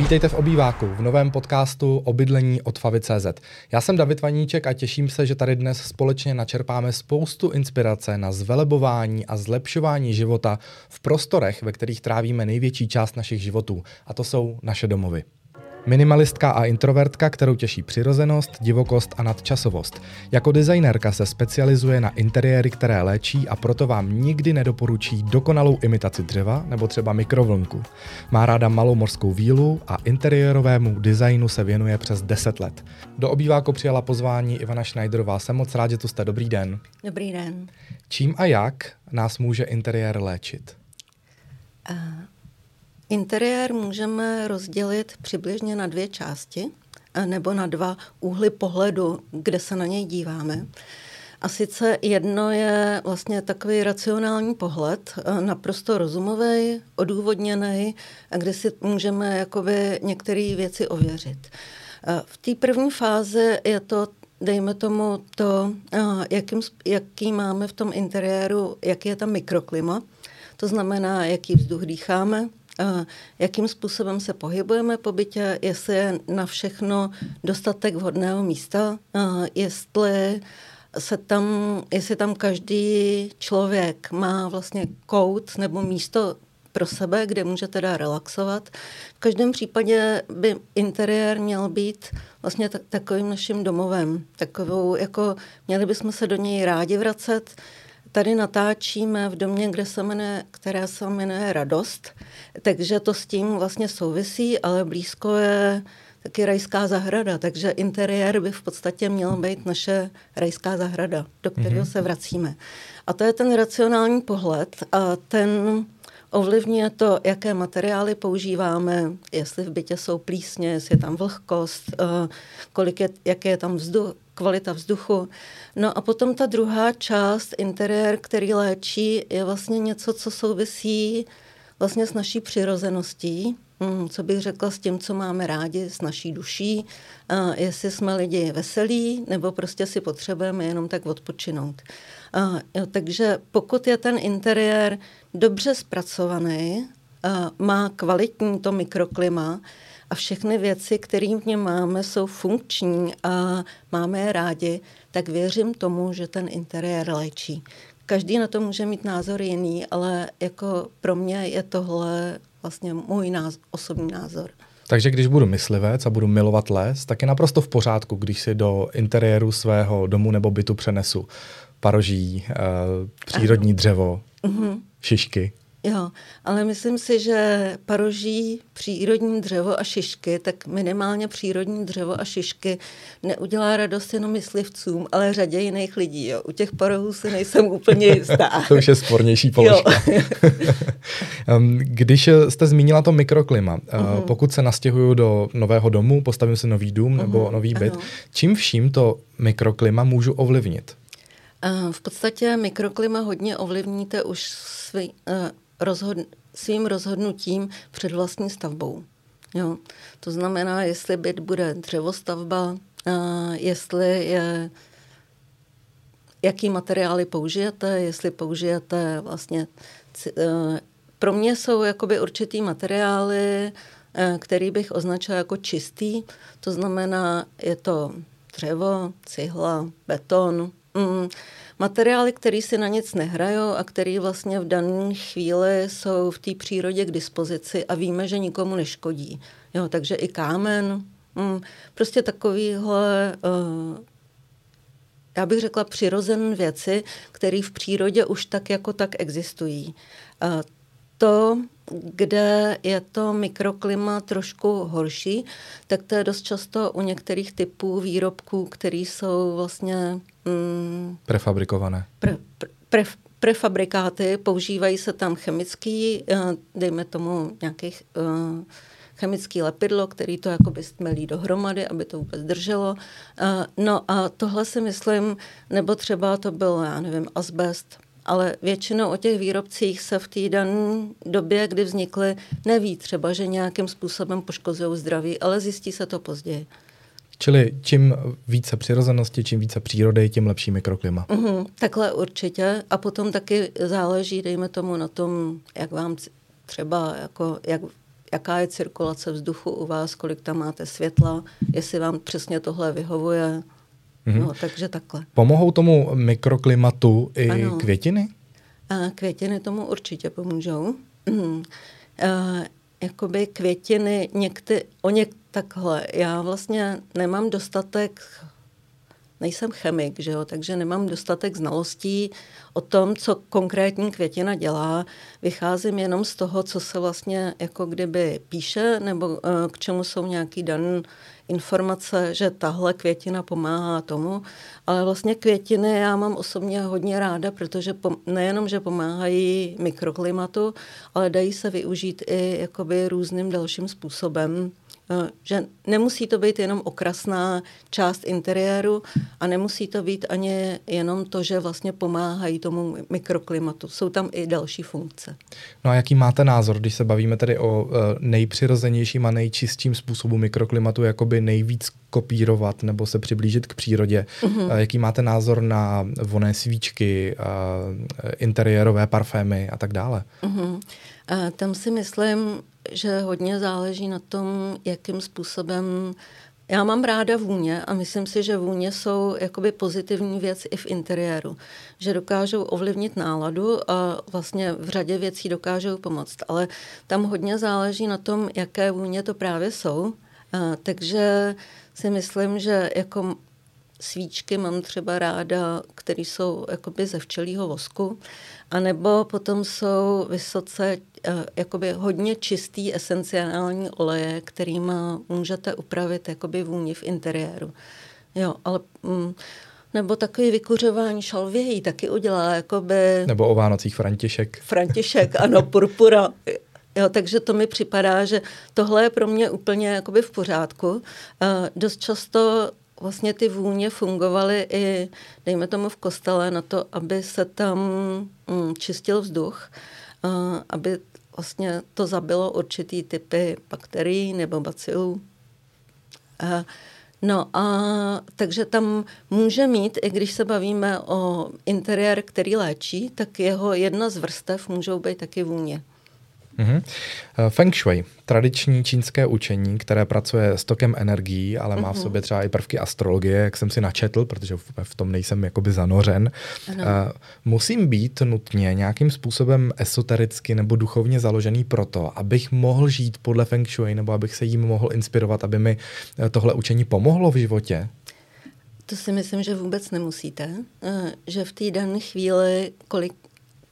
Vítejte v obýváku, v novém podcastu o bydlení od Favy.cz. Já jsem David Vaníček a těším se, že tady dnes společně načerpáme spoustu inspirace na zvelebování a zlepšování života v prostorech, ve kterých trávíme největší část našich životů. A to jsou naše domovy. Minimalistka a introvertka, kterou těší přirozenost, divokost a nadčasovost. Jako designérka se specializuje na interiéry, které léčí a proto vám nikdy nedoporučí dokonalou imitaci dřeva nebo třeba mikrovlnku. Má ráda malou morskou vílu a interiérovému designu se věnuje přes 10 let. Do obýváku přijala pozvání Ivana Schneiderová. Jsem moc rád, že tu jste. Dobrý den. Dobrý den. Čím a jak nás může interiér léčit? Uh Interiér můžeme rozdělit přibližně na dvě části nebo na dva úhly pohledu, kde se na něj díváme. A sice jedno je vlastně takový racionální pohled, naprosto rozumový, odůvodněný, kde si můžeme jakoby některé věci ověřit. V té první fázi je to dejme tomu to, jakým, jaký máme v tom interiéru, jaký je tam mikroklima, to znamená, jaký vzduch dýcháme, jakým způsobem se pohybujeme po bytě, jestli je na všechno dostatek vhodného místa, jestli se tam, jestli tam každý člověk má vlastně kout nebo místo pro sebe, kde může teda relaxovat. V každém případě by interiér měl být vlastně takovým naším domovem. Takovou, jako měli bychom se do něj rádi vracet, Tady natáčíme v domě, kde se jmenuje, která se jmenuje Radost, takže to s tím vlastně souvisí, ale blízko je taky rajská zahrada, takže interiér by v podstatě měl být naše rajská zahrada, do kterého mm-hmm. se vracíme. A to je ten racionální pohled a ten ovlivňuje to, jaké materiály používáme, jestli v bytě jsou plísně, jestli je tam vlhkost, eh, kolik je, jaké je tam vzduch, kvalita vzduchu. No a potom ta druhá část, interiér, který léčí, je vlastně něco, co souvisí vlastně s naší přirozeností, hmm, co bych řekla s tím, co máme rádi, s naší duší, a jestli jsme lidi veselí, nebo prostě si potřebujeme jenom tak odpočinout. A, jo, takže pokud je ten interiér dobře zpracovaný, a má kvalitní to mikroklima, a všechny věci, které v něm máme, jsou funkční a máme je rádi, tak věřím tomu, že ten interiér léčí. Každý na to může mít názor jiný, ale jako pro mě je tohle vlastně můj názor, osobní názor. Takže když budu myslivec a budu milovat les, tak je naprosto v pořádku, když si do interiéru svého domu nebo bytu přenesu paroží, uh, přírodní dřevo, uh-huh. šišky. Jo, ale myslím si, že paroží přírodní dřevo a šišky, tak minimálně přírodní dřevo a šišky neudělá radost jenom myslivcům, ale řadě jiných lidí. Jo. U těch parohů si nejsem úplně jistá. to už je spornější položka. Když jste zmínila to mikroklima, uh-huh. pokud se nastěhuju do nového domu, postavím si nový dům uh-huh. nebo nový byt, uh-huh. čím vším to mikroklima můžu ovlivnit? V podstatě mikroklima hodně ovlivníte už svý, rozhod- svým rozhodnutím před vlastní stavbou. Jo. To znamená, jestli byt bude dřevostavba, a jestli je, jaký materiály použijete, jestli použijete vlastně... Pro mě jsou jakoby určitý materiály, který bych označila jako čistý. To znamená, je to dřevo, cihla, beton, mm, materiály, které si na nic nehrajou a které vlastně v dané chvíli jsou v té přírodě k dispozici a víme, že nikomu neškodí. Jo, takže i kámen, mm, prostě takovýhle, uh, já bych řekla, přirozené věci, které v přírodě už tak jako tak existují. Uh, to, kde je to mikroklima trošku horší, tak to je dost často u některých typů výrobků, které jsou vlastně... Mm, prefabrikované. Pre, pre, pre, prefabrikáty, používají se tam chemický, eh, dejme tomu nějakých uh, chemický lepidlo, který to jakoby stmelí dohromady, aby to vůbec drželo. Uh, no a tohle si myslím, nebo třeba to byl, já nevím, asbest, ale většinou o těch výrobcích se v té dané době, kdy vznikly, neví třeba, že nějakým způsobem poškozují zdraví, ale zjistí se to později. Čili čím více přirozenosti, čím více přírody, tím lepší mikroklima. Mm-hmm, takhle určitě. A potom taky záleží, dejme tomu, na tom, jak vám třeba, jako, jak, jaká je cirkulace vzduchu u vás, kolik tam máte světla, jestli vám přesně tohle vyhovuje. Mm-hmm. No, takže takhle. Pomohou tomu mikroklimatu i ano. květiny? A květiny tomu určitě pomůžou. Mm. A, jakoby květiny, někdy, o něk, takhle, já vlastně nemám dostatek nejsem chemik, že jo, takže nemám dostatek znalostí o tom, co konkrétní květina dělá. Vycházím jenom z toho, co se vlastně jako kdyby píše, nebo eh, k čemu jsou nějaký daný informace, že tahle květina pomáhá tomu, ale vlastně květiny já mám osobně hodně ráda, protože nejenom, že pomáhají mikroklimatu, ale dají se využít i jakoby různým dalším způsobem. Eh, že nemusí to být jenom okrasná část interiéru a nemusí to být ani jenom to, že vlastně pomáhají tomu mikroklimatu. Jsou tam i další funkce. No a jaký máte názor, když se bavíme tedy o uh, nejpřirozenějším a nejčistším způsobu mikroklimatu, jakoby nejvíc kopírovat nebo se přiblížit k přírodě. Uh, jaký máte názor na voné svíčky, interiérové parfémy a tak dále? Uh, tam si myslím, že hodně záleží na tom, jakým způsobem já mám ráda vůně a myslím si, že vůně jsou jakoby pozitivní věc i v interiéru, že dokážou ovlivnit náladu a vlastně v řadě věcí dokážou pomoct, ale tam hodně záleží na tom, jaké vůně to právě jsou, takže si myslím, že jako svíčky mám třeba ráda, které jsou jakoby ze včelího vosku, anebo potom jsou vysoce uh, jakoby hodně čistý esenciální oleje, kterými můžete upravit jakoby vůni v interiéru. Jo, ale... Mm, nebo takový vykuřování šalvějí taky udělá, jakoby... Nebo o Vánocích František. František, ano, purpura. Jo, takže to mi připadá, že tohle je pro mě úplně jakoby v pořádku. Uh, dost často vlastně ty vůně fungovaly i, dejme tomu v kostele, na to, aby se tam mm, čistil vzduch, uh, aby vlastně to zabilo určitý typy bakterií nebo bacilů. Uh, No a takže tam může mít, i když se bavíme o interiér, který léčí, tak jeho jedna z vrstev můžou být taky vůně. Mm-hmm. Feng Shui, tradiční čínské učení, které pracuje s tokem energií, ale má mm-hmm. v mhm. sobě třeba i prvky astrologie, jak jsem si načetl, protože v tom nejsem jakoby zanořen. Ano. Uh, musím být nutně nějakým způsobem esotericky nebo duchovně založený proto, abych mohl žít podle Feng Shui nebo abych se jim mohl inspirovat, aby mi eh, tohle učení pomohlo v životě? To si myslím, že vůbec nemusíte. Že v té dané chvíli, kolik,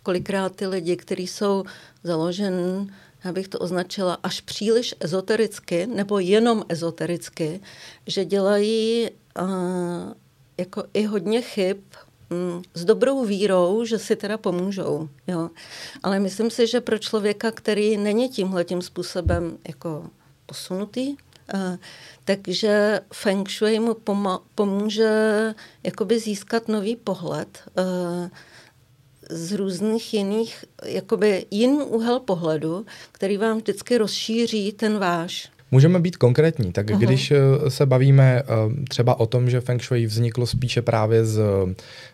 kolikrát ty lidi, kteří jsou založen, já bych to označila až příliš ezotericky, nebo jenom ezotericky, že dělají uh, jako i hodně chyb um, s dobrou vírou, že si teda pomůžou. Jo. Ale myslím si, že pro člověka, který není tímhle tím způsobem jako posunutý, uh, takže Feng Shui mu pomůže jakoby získat nový pohled. Z různých jiných, jakoby jiný úhel pohledu, který vám vždycky rozšíří ten váš. Můžeme být konkrétní, tak Aha. když eh, se bavíme eh, třeba o tom, že Feng Shui vzniklo spíše právě z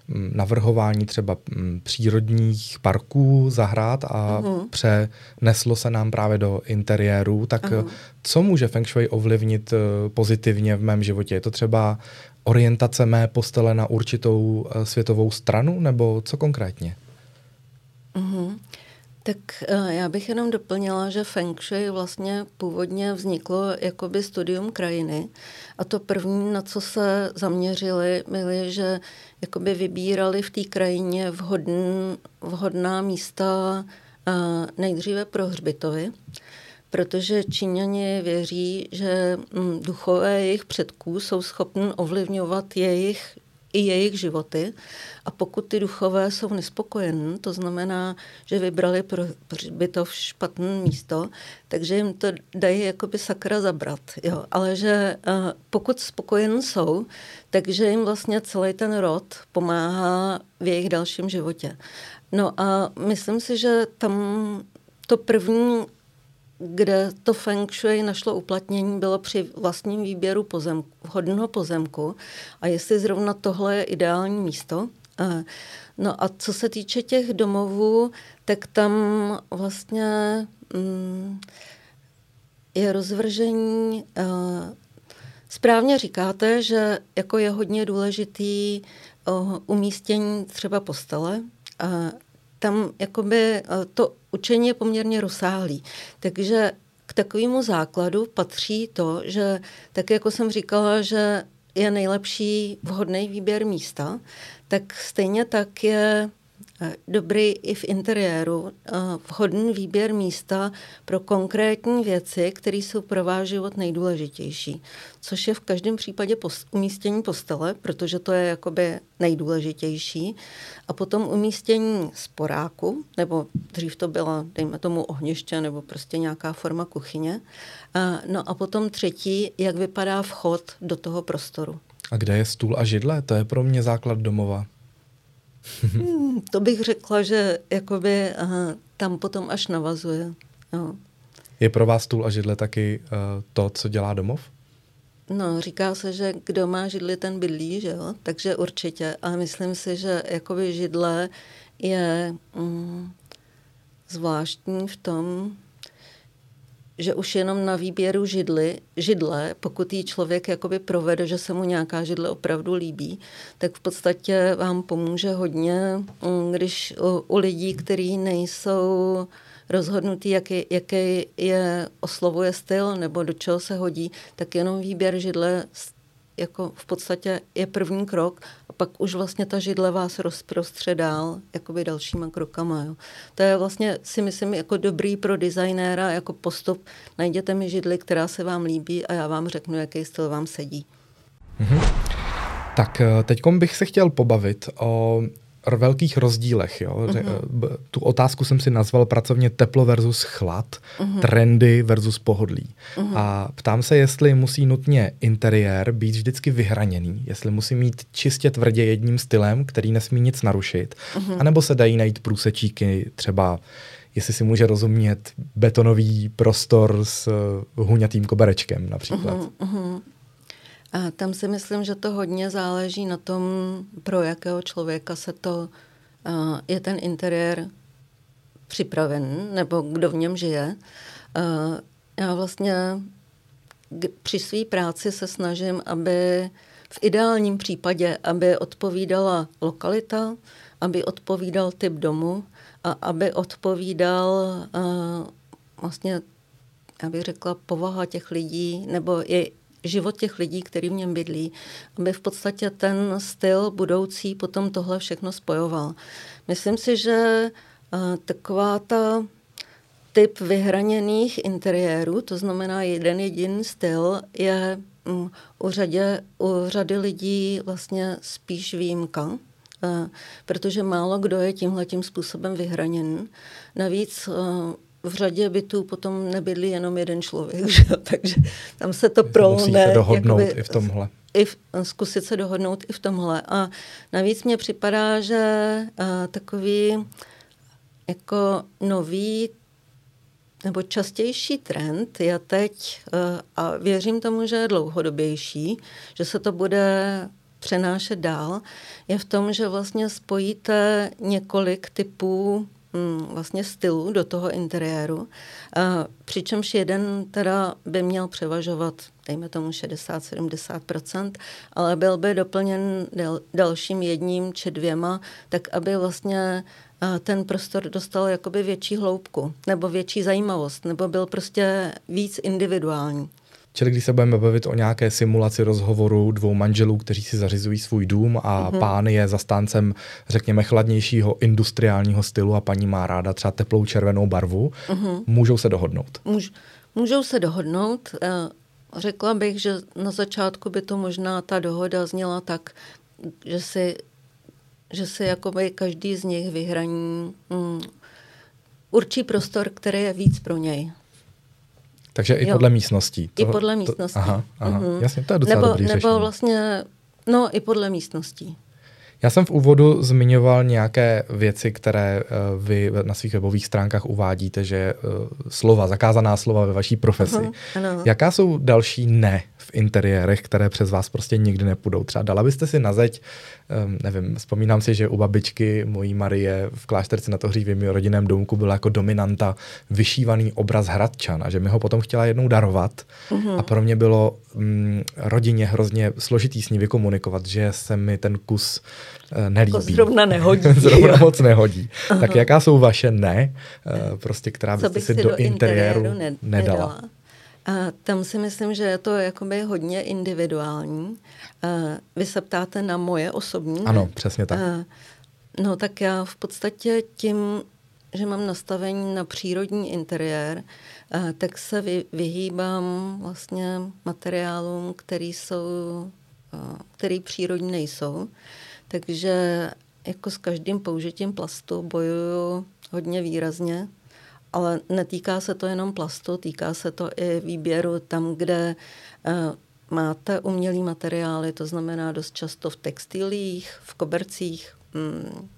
mm, navrhování třeba mm, přírodních parků, zahrad a Aha. přeneslo se nám právě do interiéru, tak Aha. co může Feng Shui ovlivnit eh, pozitivně v mém životě? Je to třeba orientace mé postele na určitou světovou stranu, nebo co konkrétně? Mm-hmm. Tak uh, já bych jenom doplnila, že Feng Shui vlastně původně vzniklo jakoby studium krajiny a to první, na co se zaměřili, byly, že jakoby vybírali v té krajině vhodn, vhodná místa uh, nejdříve pro hřbitovy, protože Číňani věří, že um, duchové jejich předků jsou schopni ovlivňovat jejich i jejich životy. A pokud ty duchové jsou nespokojení, to znamená, že vybrali pro hřbitov špatné místo, takže jim to dají jakoby sakra zabrat. Jo. Ale že uh, pokud spokojení jsou, takže jim vlastně celý ten rod pomáhá v jejich dalším životě. No a myslím si, že tam to první kde to feng shui našlo uplatnění, bylo při vlastním výběru pozemku, vhodného pozemku a jestli zrovna tohle je ideální místo. No a co se týče těch domovů, tak tam vlastně mm, je rozvržení. Správně říkáte, že jako je hodně důležitý umístění třeba postele. Tam jakoby to učení je poměrně rozsáhlý. Takže k takovému základu patří to, že tak jako jsem říkala, že je nejlepší vhodný výběr místa, tak stejně tak je Eh, dobrý i v interiéru, eh, vhodný výběr místa pro konkrétní věci, které jsou pro váš život nejdůležitější. Což je v každém případě umístění postele, protože to je jakoby nejdůležitější. A potom umístění sporáku, nebo dřív to byla, dejme tomu, ohniště nebo prostě nějaká forma kuchyně. Eh, no a potom třetí, jak vypadá vchod do toho prostoru. A kde je stůl a židle? To je pro mě základ domova. Hmm, to bych řekla, že jakoby aha, tam potom až navazuje. No. Je pro vás stůl a židle taky uh, to, co dělá domov? No, říká se, že kdo má židli, ten bydlí, že jo? Takže určitě. A myslím si, že jakoby židle je mm, zvláštní v tom, že už jenom na výběru židly, židle, pokud jí člověk jakoby provede, že se mu nějaká židle opravdu líbí, tak v podstatě vám pomůže hodně, mm, když u, u lidí, kteří nejsou rozhodnutý, jaký, jaký je oslovuje styl nebo do čeho se hodí, tak jenom výběr židle jako v podstatě je první krok a pak už vlastně ta židle vás rozprostře dál jakoby dalšíma krokama. Jo. To je vlastně si myslím jako dobrý pro designéra jako postup. Najděte mi židli, která se vám líbí a já vám řeknu, jaký styl vám sedí. Mm-hmm. Tak eh, teď bych se chtěl pobavit o velkých rozdílech. Jo? Uh-huh. Tu otázku jsem si nazval pracovně teplo versus chlad, uh-huh. trendy versus pohodlí. Uh-huh. A ptám se, jestli musí nutně interiér být vždycky vyhraněný, jestli musí mít čistě tvrdě jedním stylem, který nesmí nic narušit, uh-huh. anebo se dají najít průsečíky třeba jestli si může rozumět betonový prostor s huňatým koberečkem například. Uh-huh, uh-huh. A tam si myslím, že to hodně záleží na tom, pro jakého člověka se to je ten interiér připraven, nebo kdo v něm žije. Já vlastně při své práci se snažím, aby v ideálním případě, aby odpovídala lokalita, aby odpovídal typ domu a aby odpovídal vlastně, já bych řekla, povaha těch lidí, nebo je život těch lidí, který v něm bydlí, aby v podstatě ten styl budoucí potom tohle všechno spojoval. Myslím si, že uh, taková ta typ vyhraněných interiérů, to znamená jeden jediný styl, je um, u, řadě, u řady lidí vlastně spíš výjimka, uh, protože málo kdo je tímhle tím způsobem vyhraněn. Navíc uh, v řadě bytů potom nebydlí jenom jeden člověk, že? takže tam se to prolne. se dohodnout jakoby, i v tomhle. I v, zkusit se dohodnout i v tomhle. A navíc mně připadá, že a, takový jako nový nebo častější trend je teď, a věřím tomu, že je dlouhodobější, že se to bude přenášet dál, je v tom, že vlastně spojíte několik typů vlastně stylu do toho interiéru, a přičemž jeden teda by měl převažovat, dejme tomu 60-70%, ale byl by doplněn dal, dalším jedním či dvěma, tak aby vlastně ten prostor dostal jakoby větší hloubku nebo větší zajímavost, nebo byl prostě víc individuální. Čili když se budeme bavit o nějaké simulaci rozhovoru dvou manželů, kteří si zařizují svůj dům a uh-huh. pán je zastáncem, řekněme, chladnějšího industriálního stylu a paní má ráda třeba teplou červenou barvu, uh-huh. můžou se dohodnout. Můž, můžou se dohodnout. Eh, řekla bych, že na začátku by to možná ta dohoda zněla tak, že si, že si jakoby každý z nich vyhraní mm, určí prostor, který je víc pro něj. Takže i jo. podle místností. To, I podle místností. To, aha, aha. Mm-hmm. Jasně, to je docela nebo, dobrý nebo řešení. vlastně, no i podle místností. Já jsem v úvodu zmiňoval nějaké věci, které uh, vy na svých webových stránkách uvádíte, že uh, slova, zakázaná slova ve vaší profesi. Uh-huh, ano. Jaká jsou další ne v interiérech, které přes vás prostě nikdy nepůjdou. Třeba dala byste si na zeď, um, nevím, vzpomínám si, že u babičky mojí Marie v klášterci na Tohřívě v rodinném domku byla jako dominanta vyšívaný obraz Hradčan a že mi ho potom chtěla jednou darovat mm-hmm. a pro mě bylo um, rodině hrozně složitý s ní vykomunikovat, že se mi ten kus uh, nelíbí. Jako zrovna nehodí. zrovna moc nehodí. Aha. Tak jaká jsou vaše ne, uh, prostě, která byste si do, do interiéru, interiéru ne, nedala? nedala? A tam si myslím, že je to jakoby hodně individuální. A vy se ptáte na moje osobní? Ano, přesně tak. A, no tak já v podstatě tím, že mám nastavení na přírodní interiér, a, tak se vy, vyhýbám vlastně materiálům, který jsou, a, který přírodní nejsou. Takže jako s každým použitím plastu bojuju hodně výrazně ale netýká se to jenom plastu, týká se to i výběru tam, kde uh, máte umělý materiály, to znamená dost často v textilích, v kobercích. Mm.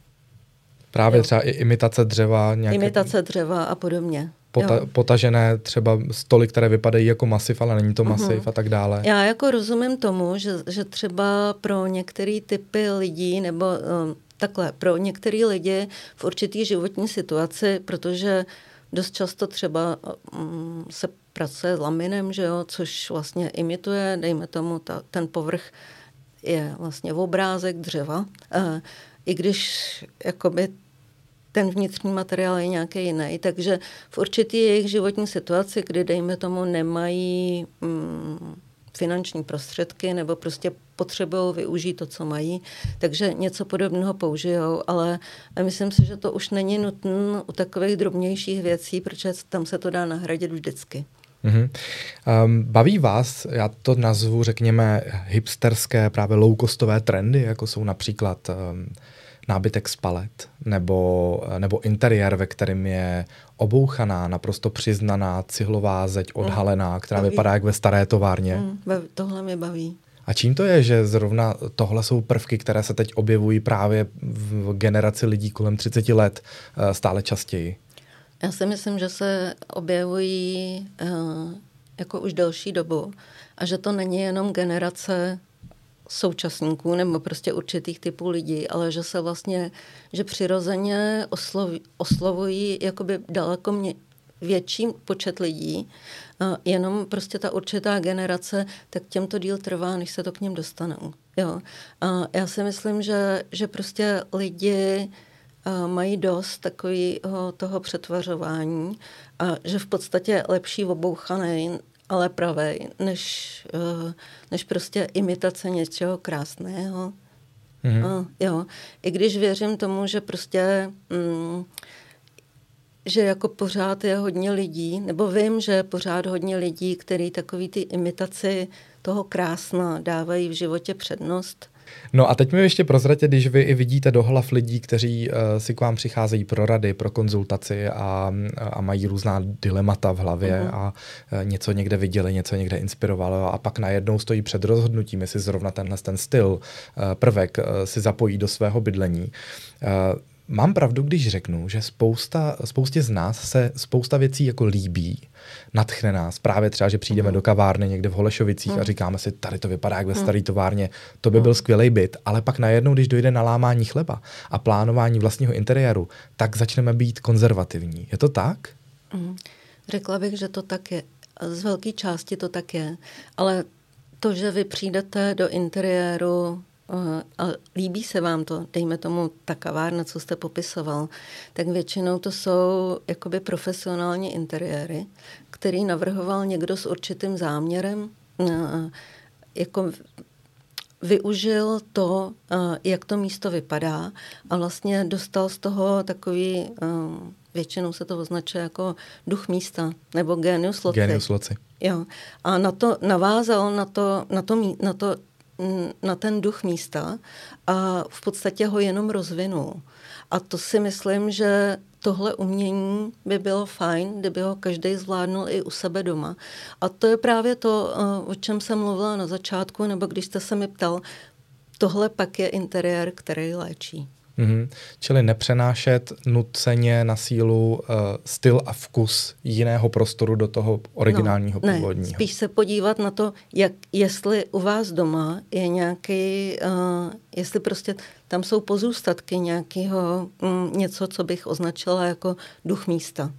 Právě jo. třeba i imitace dřeva. Nějaké... Imitace dřeva a podobně. Pota, potažené třeba stoly, které vypadají jako masiv, ale není to mhm. masiv uh-huh. a tak dále. Já jako rozumím tomu, že, že třeba pro některé typy lidí nebo um, takhle, pro některé lidi v určitý životní situaci, protože Dost často třeba um, se pracuje s laminem, že jo, což vlastně imituje, dejme tomu, ta, ten povrch je vlastně v obrázek dřeva. Uh, I když jakoby ten vnitřní materiál je nějaký jiný. Takže v určitý jejich životní situaci, kdy, dejme tomu, nemají um, finanční prostředky nebo prostě potřebují využít to, co mají, takže něco podobného použijou, ale myslím si, že to už není nutné u takových drobnějších věcí, protože tam se to dá nahradit vždycky. Mm-hmm. Um, baví vás, já to nazvu, řekněme, hipsterské, právě low-costové trendy, jako jsou například um, nábytek z palet, nebo, nebo interiér, ve kterém je obouchaná, naprosto přiznaná cihlová zeď mm. odhalená, která baví. vypadá jak ve staré továrně. Mm, tohle mě baví. A čím to je, že zrovna tohle jsou prvky, které se teď objevují právě v generaci lidí kolem 30 let eh, stále častěji? Já si myslím, že se objevují uh, jako už delší dobu a že to není jenom generace současníků nebo prostě určitých typů lidí, ale že se vlastně, že přirozeně osloví, oslovují jakoby daleko mě, větší počet lidí, jenom prostě ta určitá generace, tak těmto díl trvá, než se to k ním dostanou. Jo. A já si myslím, že, že prostě lidi mají dost takového toho přetvařování a že v podstatě lepší obouchaný ale pravej, než, uh, než prostě imitace něčeho krásného. Mm-hmm. Uh, jo. I když věřím tomu, že prostě mm, že jako pořád je hodně lidí, nebo vím, že je pořád hodně lidí, který takový ty imitaci toho krásna dávají v životě přednost No a teď mi ještě prozratě, když vy i vidíte do hlav lidí, kteří uh, si k vám přicházejí pro rady, pro konzultaci a, a mají různá dilemata v hlavě uh-huh. a uh, něco někde viděli, něco někde inspirovalo a pak najednou stojí před rozhodnutím, jestli zrovna tenhle ten styl, uh, prvek uh, si zapojí do svého bydlení. Uh, Mám pravdu, když řeknu, že spousta, spoustě z nás se spousta věcí jako líbí, natchne nás. Právě třeba, že přijdeme mm. do kavárny někde v Holešovicích mm. a říkáme si, tady to vypadá jak ve mm. staré továrně, to by mm. byl skvělý byt, ale pak najednou, když dojde na lámání chleba a plánování vlastního interiéru, tak začneme být konzervativní. Je to tak? Mm. Řekla bych, že to tak je. Z velké části to tak je. Ale to, že vy přijdete do interiéru a líbí se vám to, dejme tomu ta kavárna, co jste popisoval, tak většinou to jsou jakoby profesionální interiéry, který navrhoval někdo s určitým záměrem, jako využil to, jak to místo vypadá a vlastně dostal z toho takový, většinou se to označuje jako duch místa, nebo genius loci. Genius loci. Jo. A na to navázal na to, na to, na to na ten duch místa a v podstatě ho jenom rozvinul. A to si myslím, že tohle umění by bylo fajn, kdyby ho každý zvládnul i u sebe doma. A to je právě to, eh, o čem jsem mluvila na začátku, nebo když jste se mi ptal, tohle pak je interiér, který léčí. Mm-hmm. Čili nepřenášet nuceně na sílu uh, styl a vkus jiného prostoru do toho originálního no, původního. Ne, spíš se podívat na to, jak, jestli u vás doma je nějaký, uh, jestli prostě tam jsou pozůstatky nějakého, um, něco, co bych označila jako duch místa.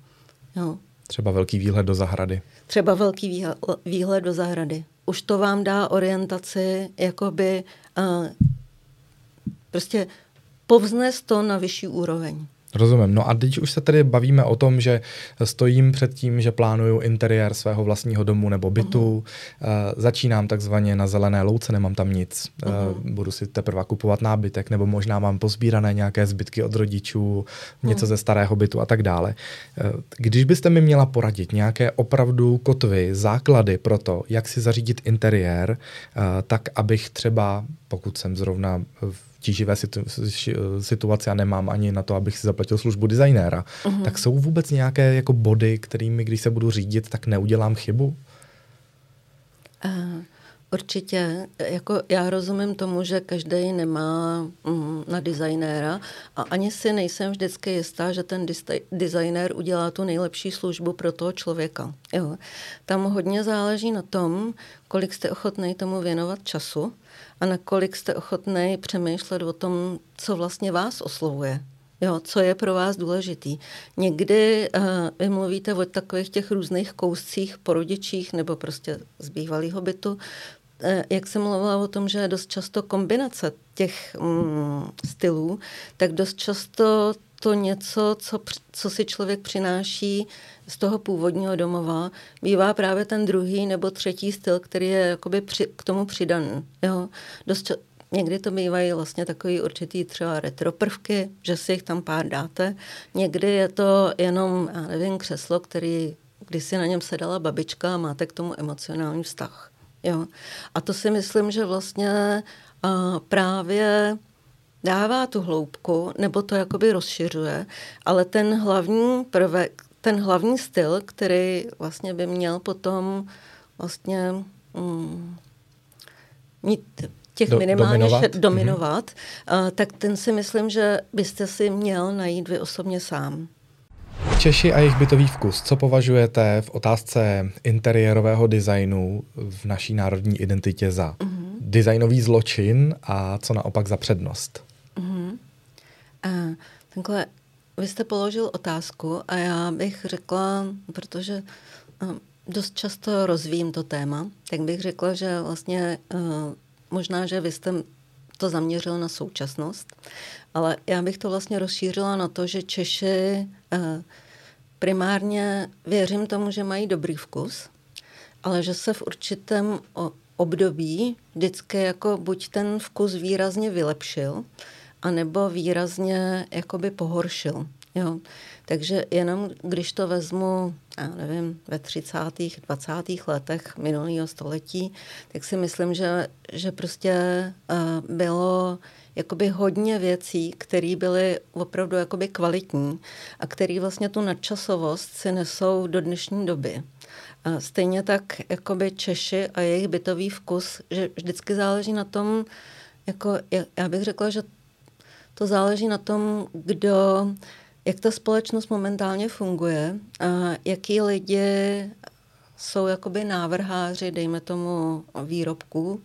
Jo. Třeba velký výhled do zahrady. Třeba velký výhled do zahrady. Už to vám dá orientaci, jakoby uh, prostě povznést to na vyšší úroveň. Rozumím. No a teď už se tady bavíme o tom, že stojím před tím, že plánuju interiér svého vlastního domu nebo bytu. Uh-huh. Uh, začínám takzvaně na zelené louce, nemám tam nic. Uh-huh. Uh, budu si teprve kupovat nábytek, nebo možná mám pozbírané nějaké zbytky od rodičů, něco uh-huh. ze starého bytu a tak dále. Uh, když byste mi měla poradit nějaké opravdu kotvy, základy pro to, jak si zařídit interiér, uh, tak abych třeba, pokud jsem zrovna v tíživé situ, situaci a nemám ani na to, abych si zaplatil službu designéra, uh-huh. tak jsou vůbec nějaké jako body, kterými, když se budu řídit, tak neudělám chybu? Uh, určitě. Jako já rozumím tomu, že každý nemá mm, na designéra a ani si nejsem vždycky jistá, že ten designér udělá tu nejlepší službu pro toho člověka. Jo. Tam hodně záleží na tom, kolik jste ochotný tomu věnovat času a nakolik jste ochotný přemýšlet o tom, co vlastně vás oslovuje. Jo, co je pro vás důležitý. Někdy uh, vy mluvíte o takových těch různých kouscích po rodičích nebo prostě z bývalého bytu. Uh, jak jsem mluvila o tom, že je dost často kombinace těch um, stylů, tak dost často to něco, co, co si člověk přináší z toho původního domova, bývá právě ten druhý nebo třetí styl, který je jakoby při, k tomu přidaný. Jo? Dost ča- Někdy to bývají vlastně takový určitý třeba retro prvky, že si jich tam pár dáte. Někdy je to jenom, já nevím, křeslo, který když si na něm sedala babička a máte k tomu emocionální vztah. Jo? A to si myslím, že vlastně uh, právě dává tu hloubku, nebo to jakoby rozšiřuje, ale ten hlavní prvek, ten hlavní styl, který vlastně by měl potom vlastně mm, mít těch Do, minimálně dominovat, še, dominovat mm-hmm. uh, tak ten si myslím, že byste si měl najít vy osobně sám. Češi a jejich bytový vkus. Co považujete v otázce interiérového designu v naší národní identitě za mm-hmm. designový zločin a co naopak za přednost? Mm-hmm. Uh, takhle vy jste položil otázku a já bych řekla, protože uh, dost často rozvíjím to téma, tak bych řekla, že vlastně uh, možná, že vy jste to zaměřil na současnost, ale já bych to vlastně rozšířila na to, že Češi uh, primárně věřím tomu, že mají dobrý vkus, ale že se v určitém období vždycky jako buď ten vkus výrazně vylepšil, anebo výrazně jakoby pohoršil. Jo. Takže jenom když to vezmu, já nevím, ve 30. 20. letech minulého století, tak si myslím, že, že prostě uh, bylo jakoby hodně věcí, které byly opravdu jakoby kvalitní a které vlastně tu nadčasovost si nesou do dnešní doby. A stejně tak jakoby Češi a jejich bytový vkus, že vždycky záleží na tom, jako, já bych řekla, že to záleží na tom, kdo, jak ta společnost momentálně funguje, a jaký lidi jsou jakoby návrháři, dejme tomu, výrobků,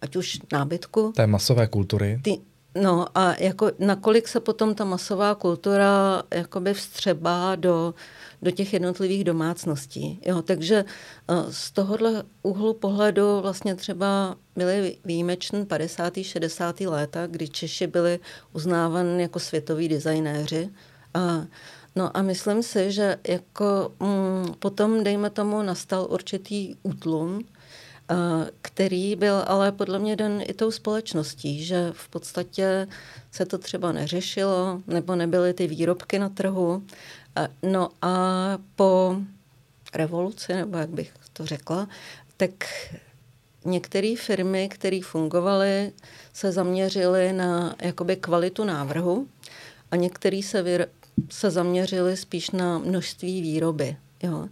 ať už nábytku. Té masové kultury. Ty, no a jako nakolik se potom ta masová kultura jakoby vstřebá do do těch jednotlivých domácností. Jo, takže eh, z tohohle úhlu pohledu vlastně třeba byly výjimečné 50. 60. léta, kdy Češi byli uznávaní jako světoví designéři. A, no a myslím si, že jako mm, potom, dejme tomu, nastal určitý útlum, který byl ale podle mě den i tou společností, že v podstatě se to třeba neřešilo, nebo nebyly ty výrobky na trhu. No a po revoluci, nebo jak bych to řekla, tak některé firmy, které fungovaly, se zaměřily na jakoby kvalitu návrhu a některé se, se zaměřily spíš na množství výroby. Jo.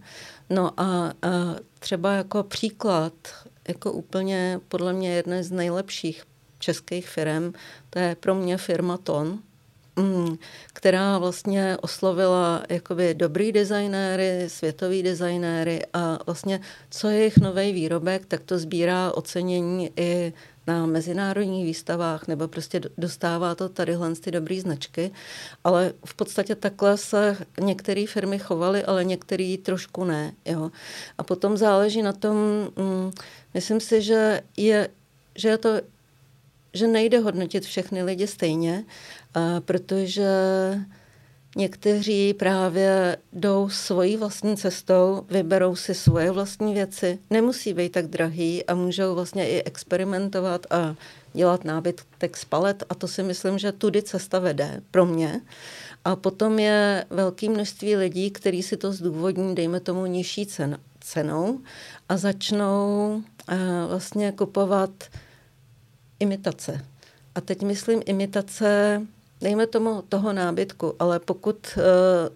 No a, a třeba jako příklad, jako úplně podle mě jedna z nejlepších českých firm, to je pro mě firma Ton, která vlastně oslovila jakoby dobrý designéry, světový designéry a vlastně co je jejich nový výrobek, tak to sbírá ocenění i na mezinárodních výstavách, nebo prostě dostává to tadyhle ty dobré značky, ale v podstatě takhle se některé firmy chovaly, ale některé trošku ne. Jo. A potom záleží na tom, mm, myslím si, že je, že je to že nejde hodnotit všechny lidi stejně, protože Někteří právě jdou svojí vlastní cestou, vyberou si svoje vlastní věci, nemusí být tak drahý a můžou vlastně i experimentovat a dělat nábytek z palet a to si myslím, že tudy cesta vede pro mě. A potom je velké množství lidí, kteří si to zdůvodní, dejme tomu, nižší cen, cenou a začnou uh, vlastně kupovat imitace. A teď myslím imitace dejme tomu toho nábytku, ale pokud uh,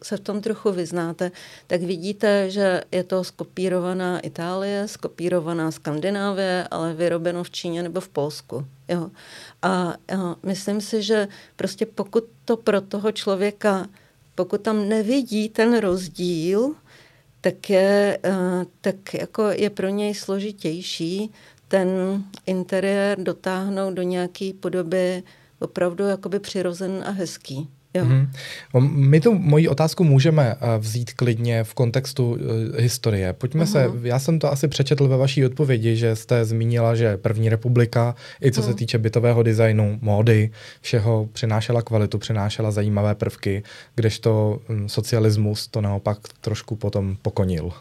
se v tom trochu vyznáte, tak vidíte, že je to skopírovaná Itálie, skopírovaná Skandinávie, ale vyrobeno v Číně nebo v Polsku. Jo. A uh, myslím si, že prostě pokud to pro toho člověka, pokud tam nevidí ten rozdíl, tak je, uh, tak jako je pro něj složitější ten interiér dotáhnout do nějaké podoby opravdu jakoby přirozen a hezký. Jo. Mm-hmm. My tu moji otázku můžeme eh, vzít klidně v kontextu uh, historie. Pojďme uh-huh. se, já jsem to asi přečetl ve vaší odpovědi, že jste zmínila, že první republika, i co uh-huh. se mhm. týče bytového designu, módy, všeho přinášela kvalitu, přinášela zajímavé prvky, kdežto um, socialismus to naopak trošku potom pokonil.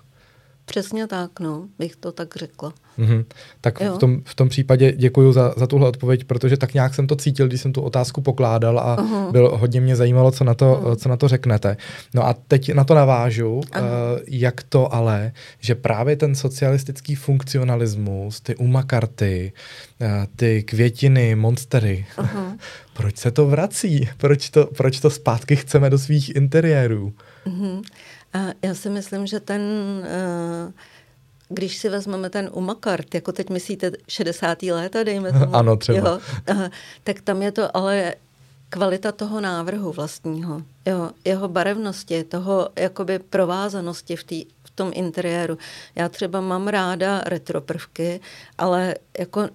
Přesně tak, no, bych to tak řekla. Mm-hmm. Tak v tom, v tom případě děkuji za, za tuhle odpověď, protože tak nějak jsem to cítil, když jsem tu otázku pokládal a uh-huh. byl, hodně mě zajímalo, co na, to, uh-huh. co na to řeknete. No a teď na to navážu, uh-huh. uh, jak to ale, že právě ten socialistický funkcionalismus, ty umakarty, uh, ty květiny, monstery, uh-huh. proč se to vrací? Proč to, proč to zpátky chceme do svých interiérů? Uh-huh. A já si myslím, že ten, eh, když si vezmeme ten umakart, jako teď myslíte 60. léta, dejme tomu. Ano, třeba. Jo, tak tam je to ale kvalita toho návrhu vlastního, jo, jeho barevnosti, toho jakoby provázanosti v, tý, v tom interiéru. Já třeba mám ráda retro prvky, ale jako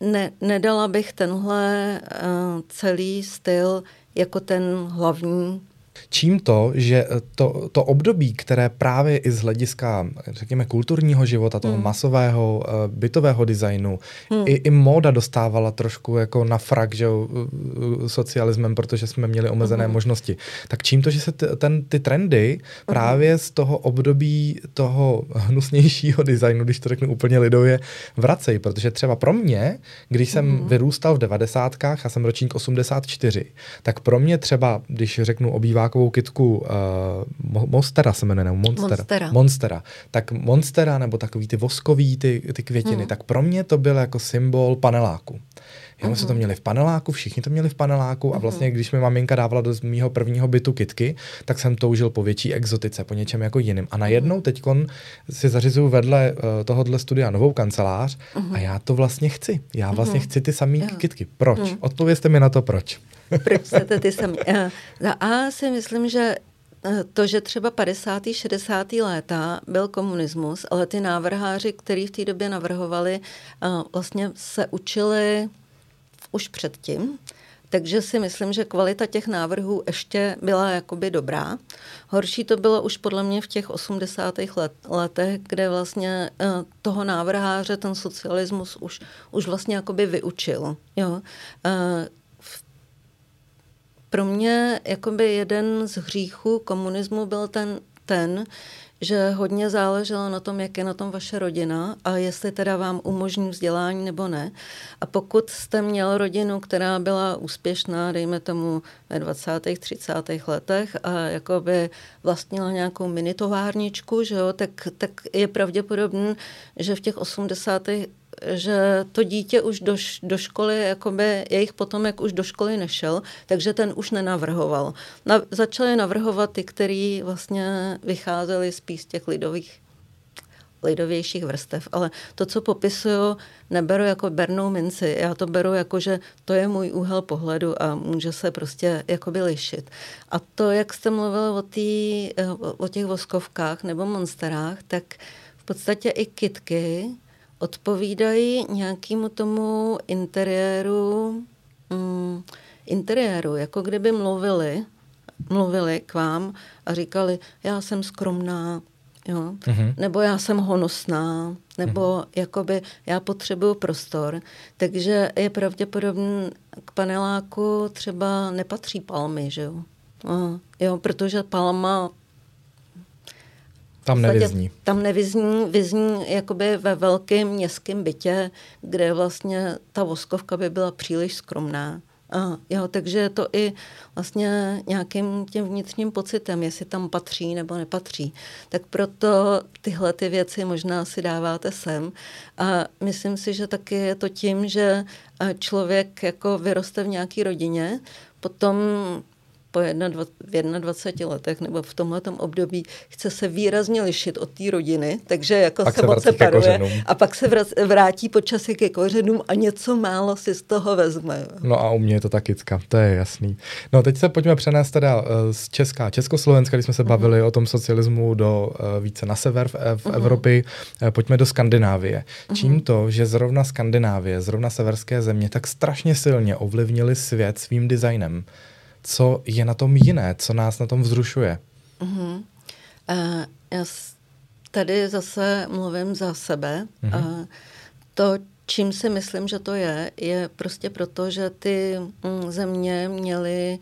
ne, nedala bych tenhle uh, celý styl jako ten hlavní Čím to, že to, to období, které právě i z hlediska, řekněme, kulturního života, toho hmm. masového, eh, bytového designu, hmm. i, i móda dostávala trošku jako na frak, že socialismem, protože jsme měli omezené hmm. možnosti. Tak čím to, že se t, ten, ty trendy hmm. právě z toho období toho hnusnějšího designu, když to řeknu úplně lidově, vracejí, protože třeba pro mě, když jsem hmm. vyrůstal v devadesátkách, já jsem ročník 84, tak pro mě třeba, když řeknu obývá takovou kitku uh, Monstera se jmenuje, nebo Monstera. Monstera. Monstera. Tak Monstera, nebo takový ty voskový ty, ty květiny, hmm. tak pro mě to byl jako symbol paneláku. Já uh-huh. se to měli v paneláku, všichni to měli v paneláku uh-huh. a vlastně, když mi maminka dávala do mého prvního bytu kitky, tak jsem toužil po větší exotice, po něčem jako jiným. A najednou teď si zařizuju vedle uh, tohohle studia novou kancelář uh-huh. a já to vlastně chci. Já vlastně uh-huh. chci ty samé kitky. Proč? Uh-huh. Odpovězte mi na to, proč. Proč chcete ty samé? Eh, za A si myslím, že eh, to, že třeba 50. 60. léta byl komunismus, ale ty návrháři, kteří v té době navrhovali, eh, vlastně se učili už předtím, takže si myslím, že kvalita těch návrhů ještě byla jakoby dobrá. Horší to bylo už podle mě v těch 80. Let, letech, kde vlastně toho návrháře ten socialismus už, už vlastně jakoby vyučil. Jo pro mě jakoby jeden z hříchů komunismu byl ten, ten, že hodně záleželo na tom, jak je na tom vaše rodina a jestli teda vám umožní vzdělání nebo ne. A pokud jste měl rodinu, která byla úspěšná, dejme tomu ve 20. 30. letech a jakoby vlastnila nějakou minitovárničku, že jo, tak, tak je pravděpodobné, že v těch 80 že to dítě už do, do školy, jakoby jejich potomek už do školy nešel, takže ten už nenavrhoval. Na, začali navrhovat ty, který vlastně vycházeli spíš z těch lidových lidovějších vrstev, ale to, co popisuju, neberu jako bernou minci. Já to beru jako, že to je můj úhel pohledu a může se prostě jakoby lišit. A to, jak jste mluvil o, tý, o těch voskovkách nebo monsterách, tak v podstatě i kitky odpovídají nějakému tomu interiéru, mm, interiéru, jako kdyby mluvili, mluvili k vám a říkali, já jsem skromná, jo? Mm-hmm. nebo já jsem honosná, nebo mm-hmm. jakoby já potřebuju prostor. Takže je pravděpodobně k paneláku třeba nepatří palmy, že jo? A, jo, protože palma tam nevyzní. Tam nevyzní, vyzní jakoby ve velkém městském bytě, kde vlastně ta voskovka by byla příliš skromná. A, jo, takže je to i vlastně nějakým tím vnitřním pocitem, jestli tam patří nebo nepatří. Tak proto tyhle ty věci možná si dáváte sem. A myslím si, že taky je to tím, že člověk jako vyroste v nějaké rodině, potom po 21, v 21 letech nebo v tomhle období chce se výrazně lišit od té rodiny, takže jako pak se, moc separuje a pak se vrátí počasí ke kořenům a něco málo si z toho vezme. No a u mě je to taky to je jasný. No teď se pojďme přenést teda eh, z Česka, Československa, když jsme se mhm. bavili uh-huh. o tom socialismu do uh, více na sever v, eh, v uh-huh. Evropy, uh, pojďme do Skandinávie. Uh-huh. Čím to, že zrovna Skandinávie, zrovna severské země tak strašně silně ovlivnili svět svým designem? Co je na tom jiné, co nás na tom vzrušuje. Uh-huh. Uh, já tady zase mluvím za sebe. Uh-huh. Uh, to, čím si myslím, že to je, je prostě proto, že ty mm, země měly,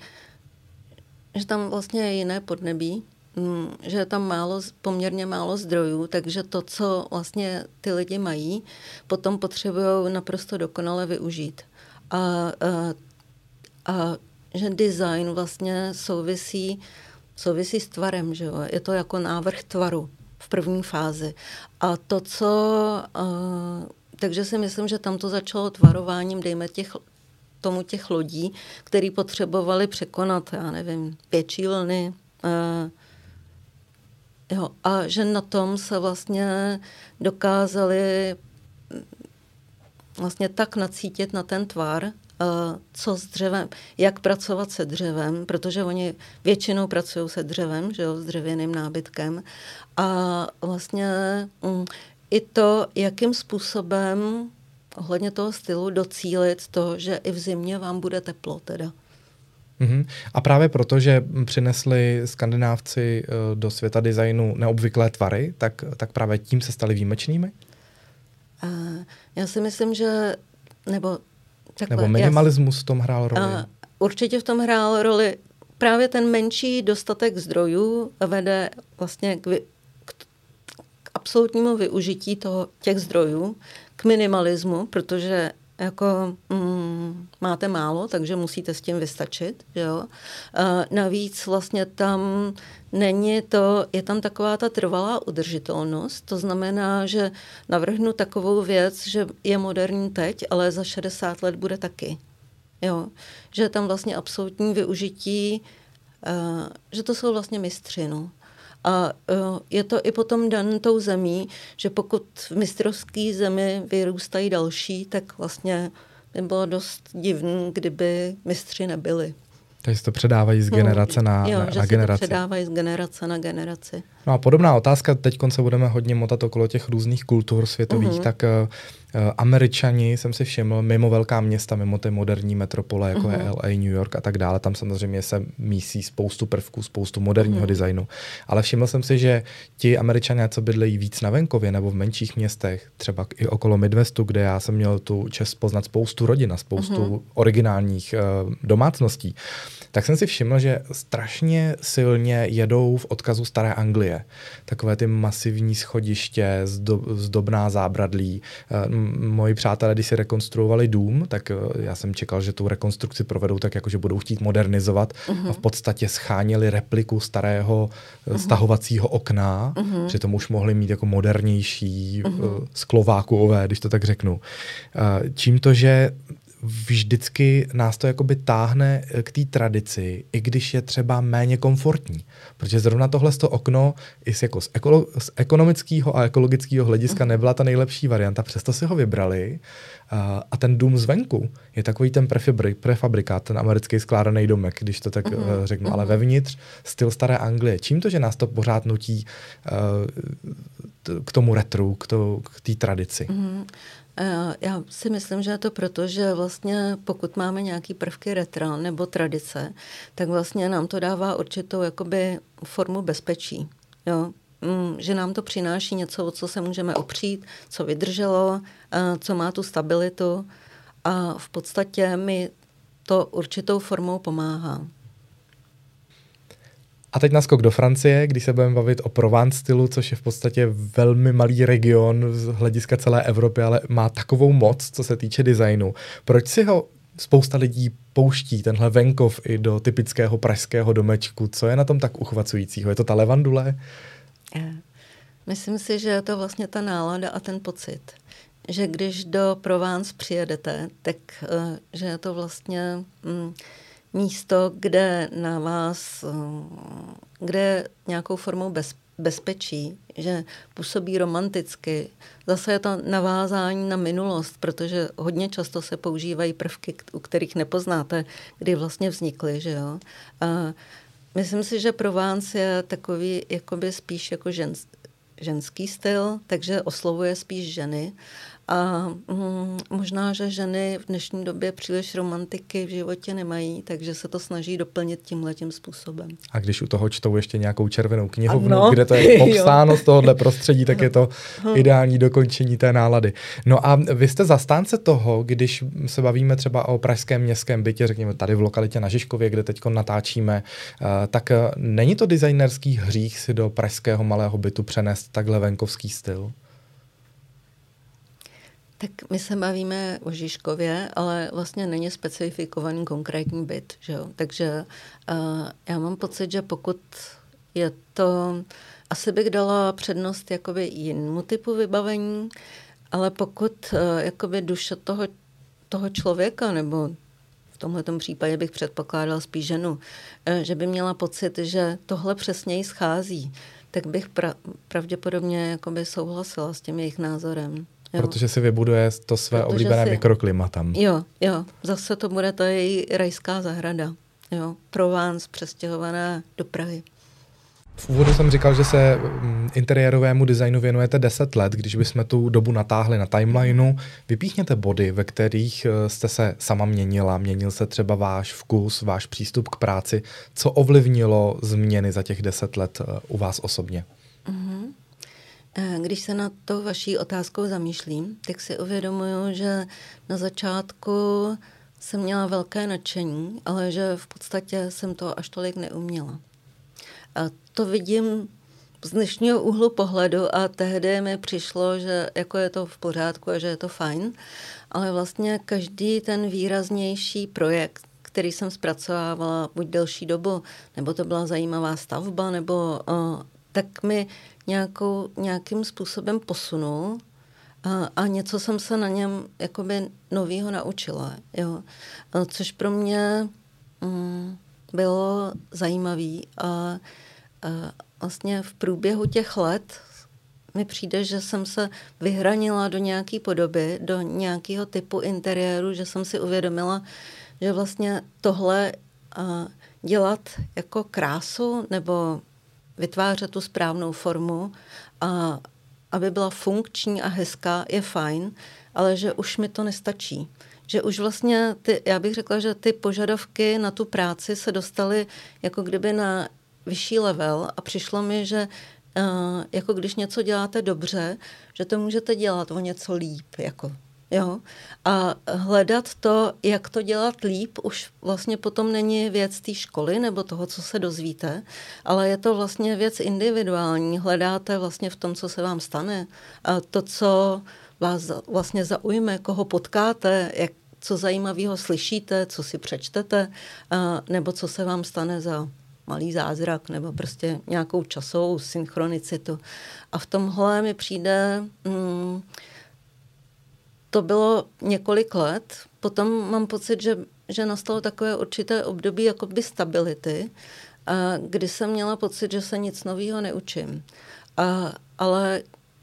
že tam vlastně je jiné podnebí, mm, že je tam málo, poměrně málo zdrojů, takže to, co vlastně ty lidi mají, potom potřebují naprosto dokonale využít. A, a, a že design vlastně souvisí, souvisí s tvarem, že jo? je to jako návrh tvaru v první fázi. A to, co... Uh, takže si myslím, že tam to začalo tvarováním, dejme těch, tomu těch lodí, který potřebovali překonat, já nevím, větší vlny. Uh, jo, a že na tom se vlastně dokázali vlastně tak nacítit na ten tvar, Eh, co s dřevem, jak pracovat se dřevem, protože oni většinou pracují se dřevem, že jo, s dřevěným nábytkem. A vlastně um, i to, jakým způsobem ohledně toho stylu docílit to, že i v zimě vám bude teplo teda. Mm-hmm. A právě proto, že přinesli skandinávci uh, do světa designu neobvyklé tvary, tak, tak právě tím se stali výjimečnými? Uh, já si myslím, že, nebo Takhle, Nebo minimalismus v tom hrál roli? A určitě v tom hrál roli právě ten menší dostatek zdrojů vede vlastně k, vy, k, k absolutnímu využití toho, těch zdrojů, k minimalismu, protože jako mm, máte málo, takže musíte s tím vystačit. Jo? Navíc vlastně tam není to, je tam taková ta trvalá udržitelnost, to znamená, že navrhnu takovou věc, že je moderní teď, ale za 60 let bude taky. Jo? Že je tam vlastně absolutní využití, uh, že to jsou vlastně mistři. No. A uh, je to i potom dan tou zemí, že pokud v mistrovské zemi vyrůstají další, tak vlastně by bylo dost divné, kdyby mistři nebyli. Takže to předávají z no, generace no, na, jo, na, že na generaci. to předávají z generace na generaci. No a podobná otázka, teď se budeme hodně motat okolo těch různých kultur světových, uh-huh. tak uh, američani, jsem si všiml, mimo velká města, mimo ty moderní metropole, jako uh-huh. je mhm. LA, New York a tak dále, tam samozřejmě se mísí spoustu prvků, spoustu moderního uh-huh. designu. Ale všiml jsem si, že ti američané, co bydlejí víc na venkově nebo v menších městech, třeba i okolo Midwestu, kde já jsem měl tu čest poznat spoustu rodin a spoustu uh-huh. originálních uh, domácností, tak jsem si všiml, že strašně silně jedou v odkazu staré Anglie. Takové ty masivní schodiště, zdobná zábradlí. Eh, moji přátelé, když si rekonstruovali dům, tak eh, já jsem čekal, že tu rekonstrukci provedou tak, jako že budou chtít modernizovat uh-huh. a v podstatě scháněli repliku starého uh-huh. stahovacího okna, uh-huh. přitom už mohli mít jako modernější uh-huh. sklovákové, když to tak řeknu. Čím to, že vždycky nás to jakoby táhne eh, k té tradici, i když je třeba méně komfortní. Protože zrovna tohle to okno i z, jako z, ekolo, z ekonomického a ekologického hlediska mhm. nebyla ta nejlepší varianta, přesto si ho vybrali. A, a ten dům zvenku je takový ten prefabrik, prefabrikát, ten americký skládaný domek, když to tak uh-huh. řeknu, uh-huh. ale vevnitř styl staré Anglie. Čím to, že nás to pořád nutí uh, k tomu retru, k, to, k té tradici? Uh-huh. Já si myslím, že je to proto, že vlastně pokud máme nějaký prvky retra nebo tradice, tak vlastně nám to dává určitou jakoby formu bezpečí. Jo? Mm, že nám to přináší něco, o co se můžeme opřít, co vydrželo, co má tu stabilitu a v podstatě mi to určitou formou pomáhá. A teď naskok do Francie, když se budeme bavit o Provence stylu, což je v podstatě velmi malý region z hlediska celé Evropy, ale má takovou moc, co se týče designu. Proč si ho spousta lidí pouští, tenhle venkov i do typického pražského domečku? Co je na tom tak uchvacujícího? Je to ta levandule? Eh, myslím si, že je to vlastně ta nálada a ten pocit. Že když do Provence přijedete, tak eh, že je to vlastně... Mm, místo, kde na vás, kde nějakou formou bez, bezpečí, že působí romanticky. Zase je to navázání na minulost, protože hodně často se používají prvky, u kterých nepoznáte, kdy vlastně vznikly. Že jo? A myslím si, že Provence je takový jakoby spíš jako žen, ženský styl, takže oslovuje spíš ženy. A mm, možná, že ženy v dnešní době příliš romantiky v životě nemají, takže se to snaží doplnit tímhletím způsobem. A když u toho čtou ještě nějakou červenou knihovnu, ano. kde to je popsáno z tohohle prostředí, tak je to ideální dokončení té nálady. No a vy jste zastánce toho, když se bavíme třeba o pražském městském bytě, řekněme tady v lokalitě na Žižkově, kde teď natáčíme, eh, tak eh, není to designerský hřích si do pražského malého bytu přenést takhle venkovský styl? Tak my se bavíme o Žižkově, ale vlastně není specifikovaný konkrétní byt. Že jo? Takže uh, já mám pocit, že pokud je to... Asi bych dala přednost jakoby jinému typu vybavení, ale pokud uh, jakoby duše toho, toho člověka nebo v tomhle případě bych předpokládal spíš ženu, uh, že by měla pocit, že tohle přesně jí schází, tak bych pra, pravděpodobně jakoby souhlasila s tím jejich názorem. Jo. Protože si vybuduje to své Protože oblíbené si... mikroklima tam. Jo, jo. Zase to bude ta její rajská zahrada. Jo. Provence přestěhovaná do Prahy. V úvodu jsem říkal, že se mm, interiérovému designu věnujete 10 let. Když bychom tu dobu natáhli na timelineu, vypíchněte body, ve kterých eh, jste se sama měnila. Měnil se třeba váš vkus, váš přístup k práci. Co ovlivnilo změny za těch 10 let eh, u vás osobně? Mm-hmm. Eh, když se na to vaší otázkou zamýšlím, tak si uvědomuju, že na začátku jsem měla velké nadšení, ale že v podstatě jsem to až tolik neuměla. A to vidím z dnešního úhlu pohledu a tehdy mi přišlo, že jako je to v pořádku a že je to fajn, ale vlastně každý ten výraznější projekt, který jsem zpracovávala buď delší dobu, nebo to byla zajímavá stavba, nebo uh, tak mi nějakou, nějakým způsobem posunul a, a něco jsem se na něm jakoby novýho naučila, jo. Což pro mě mm, bylo zajímavý a, a vlastně v průběhu těch let mi přijde, že jsem se vyhranila do nějaké podoby, do nějakého typu interiéru, že jsem si uvědomila, že vlastně tohle a, dělat jako krásu nebo vytvářet tu správnou formu a aby byla funkční a hezká, je fajn, ale že už mi to nestačí. Že už vlastně, ty, já bych řekla, že ty požadavky na tu práci se dostaly jako kdyby na vyšší level a přišlo mi, že uh, jako když něco děláte dobře, že to můžete dělat o něco líp. Jako Jo? A hledat to, jak to dělat líp, už vlastně potom není věc té školy nebo toho, co se dozvíte, ale je to vlastně věc individuální. Hledáte vlastně v tom, co se vám stane. A to, co vás vlastně zaujme, koho potkáte, jak, co zajímavého slyšíte, co si přečtete, a, nebo co se vám stane za malý zázrak nebo prostě nějakou časovou synchronicitu. A v tomhle mi přijde... Hmm, to bylo několik let. potom mám pocit, že, že nastalo takové určité období jakoby stability, kdy jsem měla pocit, že se nic nového neučím. A, ale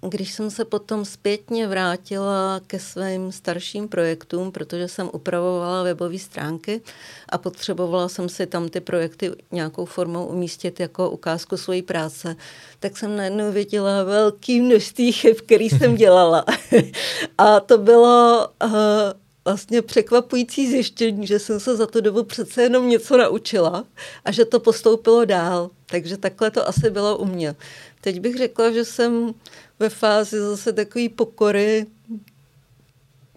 když jsem se potom zpětně vrátila ke svým starším projektům, protože jsem upravovala webové stránky a potřebovala jsem si tam ty projekty nějakou formou umístit jako ukázku své práce, tak jsem najednou viděla velký množství chyb, který jsem dělala. a to bylo uh, vlastně překvapující zjištění, že jsem se za tu dobu přece jenom něco naučila a že to postoupilo dál. Takže takhle to asi bylo u mě. Teď bych řekla, že jsem ve fázi zase takové pokory,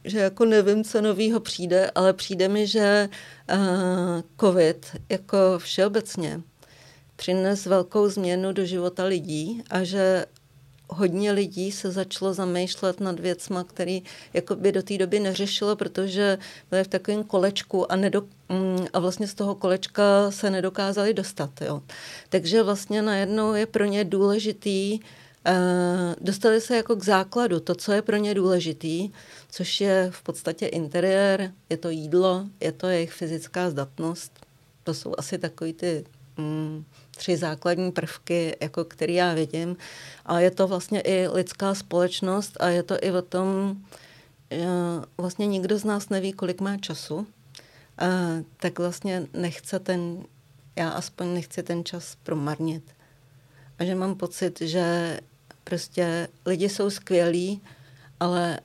že jako nevím, co novýho přijde, ale přijde mi, že uh, covid jako všeobecně přines velkou změnu do života lidí a že hodně lidí se začalo zamýšlet nad věcma, který jako by do té doby neřešilo, protože byly v takovém kolečku a, nedo, mm, a vlastně z toho kolečka se nedokázali dostat. Jo. Takže vlastně najednou je pro ně důležitý Uh, dostali se jako k základu, to, co je pro ně důležitý, což je v podstatě interiér, je to jídlo, je to jejich fyzická zdatnost. To jsou asi takový ty mm, tři základní prvky, jako který já vidím. A je to vlastně i lidská společnost a je to i o tom, vlastně nikdo z nás neví, kolik má času, tak vlastně nechce ten, já aspoň nechci ten čas promarnit. A že mám pocit, že prostě lidi jsou skvělí, ale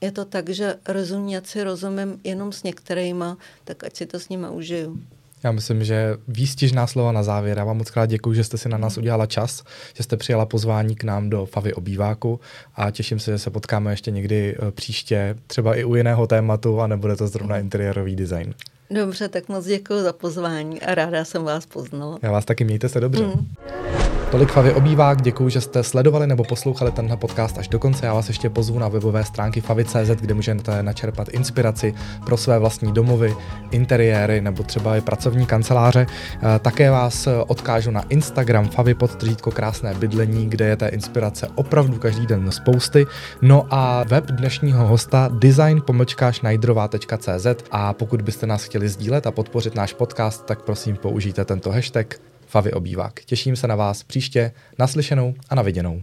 je to tak, že rozumět si rozumím jenom s některýma, tak ať si to s nima užiju. Já myslím, že výstižná slova na závěr. Já vám moc krát děkuji, že jste si na nás udělala čas, že jste přijala pozvání k nám do Favy obýváku a těším se, že se potkáme ještě někdy eh, příště, třeba i u jiného tématu a nebude to zrovna interiérový design. Dobře, tak moc děkuji za pozvání a ráda jsem vás poznala. Já vás taky mějte se dobře. Mm. Tolik Favy obývák, děkuji, že jste sledovali nebo poslouchali tenhle podcast až do konce. Já vás ještě pozvu na webové stránky favy.cz, kde můžete načerpat inspiraci pro své vlastní domovy, interiéry nebo třeba i pracovní kanceláře. Eh, také vás odkážu na Instagram Favy podtržítko krásné bydlení, kde je té inspirace opravdu každý den spousty. No a web dnešního hosta design a pokud byste nás chtěli sdílet a podpořit náš podcast, tak prosím použijte tento hashtag Favy obývák. Těším se na vás příště, naslyšenou a na viděnou.